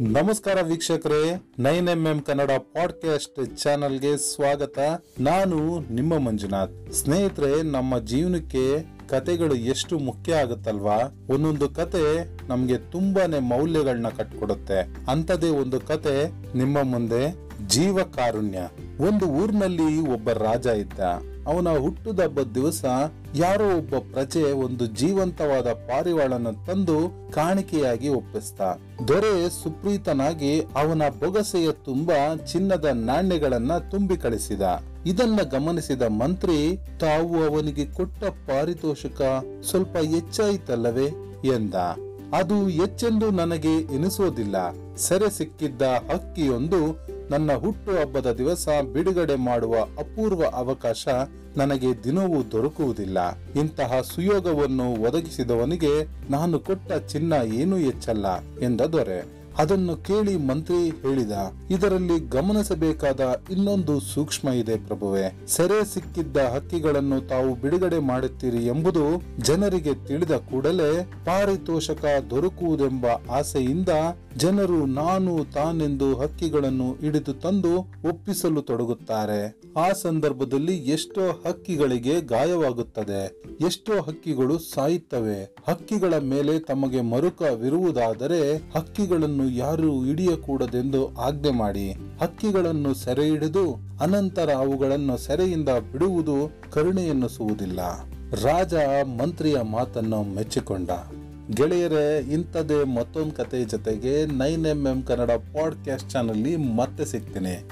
ನಮಸ್ಕಾರ ವೀಕ್ಷಕರೇ, nine M M Kannada podcast ಚಾನಲ್ಗೆ ಸ್ವಾಗತ. ನಾನು ನಿಮ್ಮ ಮಂಜುನಾಥ್. ಸ್ನೇಹಿತರೆ, ನಮ್ಮ ಜೀವನಕ್ಕೆ ಕತೆಗಳು ಎಷ್ಟು ಮುಖ್ಯ ಆಗುತ್ತಲ್ವಾ? ಒಂದೊಂದು ಕತೆ ನಮ್ಗೆ ತುಂಬಾನೇ ಮೌಲ್ಯಗಳನ್ನ ಕಟ್ಕೊಡುತ್ತೆ. ಅಂತದೇ ಒಂದು ಕತೆ ನಿಮ್ಮ ಮುಂದೆ ಜೀವ ಕಾರುಣ್ಯ ಒಂದು ಊರಿನಲ್ಲಿ ಒಬ್ಬ ರಾಜ ಇದ್ದ. ಅವನ ಹುಟ್ಟುದಬ್ಬದ ದಿವಸ ಯಾರೋ ಒಬ್ಬ ಪ್ರಜೆ ಒಂದು ಜೀವಂತವಾದ ಪಾರಿವಾಳನ ತಂದು ಕಾಣಿಕೆಯಾಗಿ ಒಪ್ಪಿಸ್ತ ದೊರೆ ಸುಪ್ರೀತನಾಗಿ ಅವನ ಬೊಗಸೆಯ ತುಂಬಾ ಚಿನ್ನದ ನಾಣ್ಯಗಳನ್ನ ತುಂಬಿ ಕಳಿಸಿದ. ಇದನ್ನ ಗಮನಿಸಿದ ಮಂತ್ರಿ, ತಾವು ಅವನಿಗೆ ಕೊಟ್ಟ ಪಾರಿತೋಷಕ ಸ್ವಲ್ಪ ಹೆಚ್ಚಾಯಿತಲ್ಲವೇ? ಎಂದ. ಅದು ಹೆಚ್ಚೆಂದು ನನಗೆ ಎನಿಸೋದಿಲ್ಲ. ಸೆರೆ ಸಿಕ್ಕಿದ್ದ ಹಕ್ಕಿಯೊಂದು ನನ್ನ ಹುಟ್ಟು ಹಬ್ಬದ ದಿವಸ ಬಿಡುಗಡೆ ಮಾಡುವ ಅಪೂರ್ವ ಅವಕಾಶ ನನಗೆ ದಿನವೂ ದೊರಕುವುದಿಲ್ಲ. ಇಂತಹ ಸುಯೋಗವನ್ನು ಒದಗಿಸಿದವನಿಗೆ ನಾನು ಕೊಟ್ಟ ಚಿನ್ನ ಏನೂ ಹೆಚ್ಚಲ್ಲ ಎಂದ ದೊರೆ. ಅದನ್ನು ಕೇಳಿ ಮಂತ್ರಿ ಹೇಳಿದ, ಇದರಲ್ಲಿ ಗಮನಿಸಬೇಕಾದ ಇನ್ನೊಂದು ಸೂಕ್ಷ್ಮ ಇದೆ ಪ್ರಭುವೆ. ಸೆರೆ ಸಿಕ್ಕಿದ್ದ ಹಕ್ಕಿಗಳನ್ನು ತಾವು ಬಿಡುಗಡೆ ಮಾಡುತ್ತೀರಿ ಎಂಬುದು ಜನರಿಗೆ ತಿಳಿದ ಕೂಡಲೇ ಪಾರಿತೋಷಕ ದೊರಕುವುದೆಂಬ ಆಸೆಯಿಂದ ಜನರು ನಾನು ತಾನೆಂದು ಹಕ್ಕಿಗಳನ್ನು ಹಿಡಿದು ತಂದು ಒಪ್ಪಿಸಲು ತೊಡಗುತ್ತಾರೆ. ಆ ಸಂದರ್ಭದಲ್ಲಿ ಎಷ್ಟೋ ಹಕ್ಕಿಗಳಿಗೆ ಗಾಯವಾಗುತ್ತದೆ, ಎಷ್ಟೋ ಹಕ್ಕಿಗಳು ಸಾಯುತ್ತವೆ. ಹಕ್ಕಿಗಳ ಮೇಲೆ ತಮಗೆ ಮರುಕವಿರುವುದಾದರೆ ಹಕ್ಕಿಗಳನ್ನು ಯಾರು ಹಿಡಿಯಕೂಡದೆಂದು ಆಜ್ಞೆ ಮಾಡಿ ಹಕ್ಕಿಗಳನ್ನು ಸೆರೆ ಹಿಡಿದು ಅನಂತರ ಅವುಗಳನ್ನು ಸೆರೆಯಿಂದ ಬಿಡುವುದು ಕರುಣೆಯೆನ್ನಿಸುವುದಿಲ್ಲ ರಾಜ ಮಂತ್ರಿಯ ಮಾತನ್ನು ಮೆಚ್ಚಿಕೊಂಡ. ಗೆಳೆಯರೇ ಇಂಥದೇ ಮತ್ತೊಂದು ಕತೆ ಜೊತೆಗೆ nine M M Kannada podcast ಚಾನಲ್ಲಿ ಮತ್ತೆ ಸಿಗ್ತೀನಿ.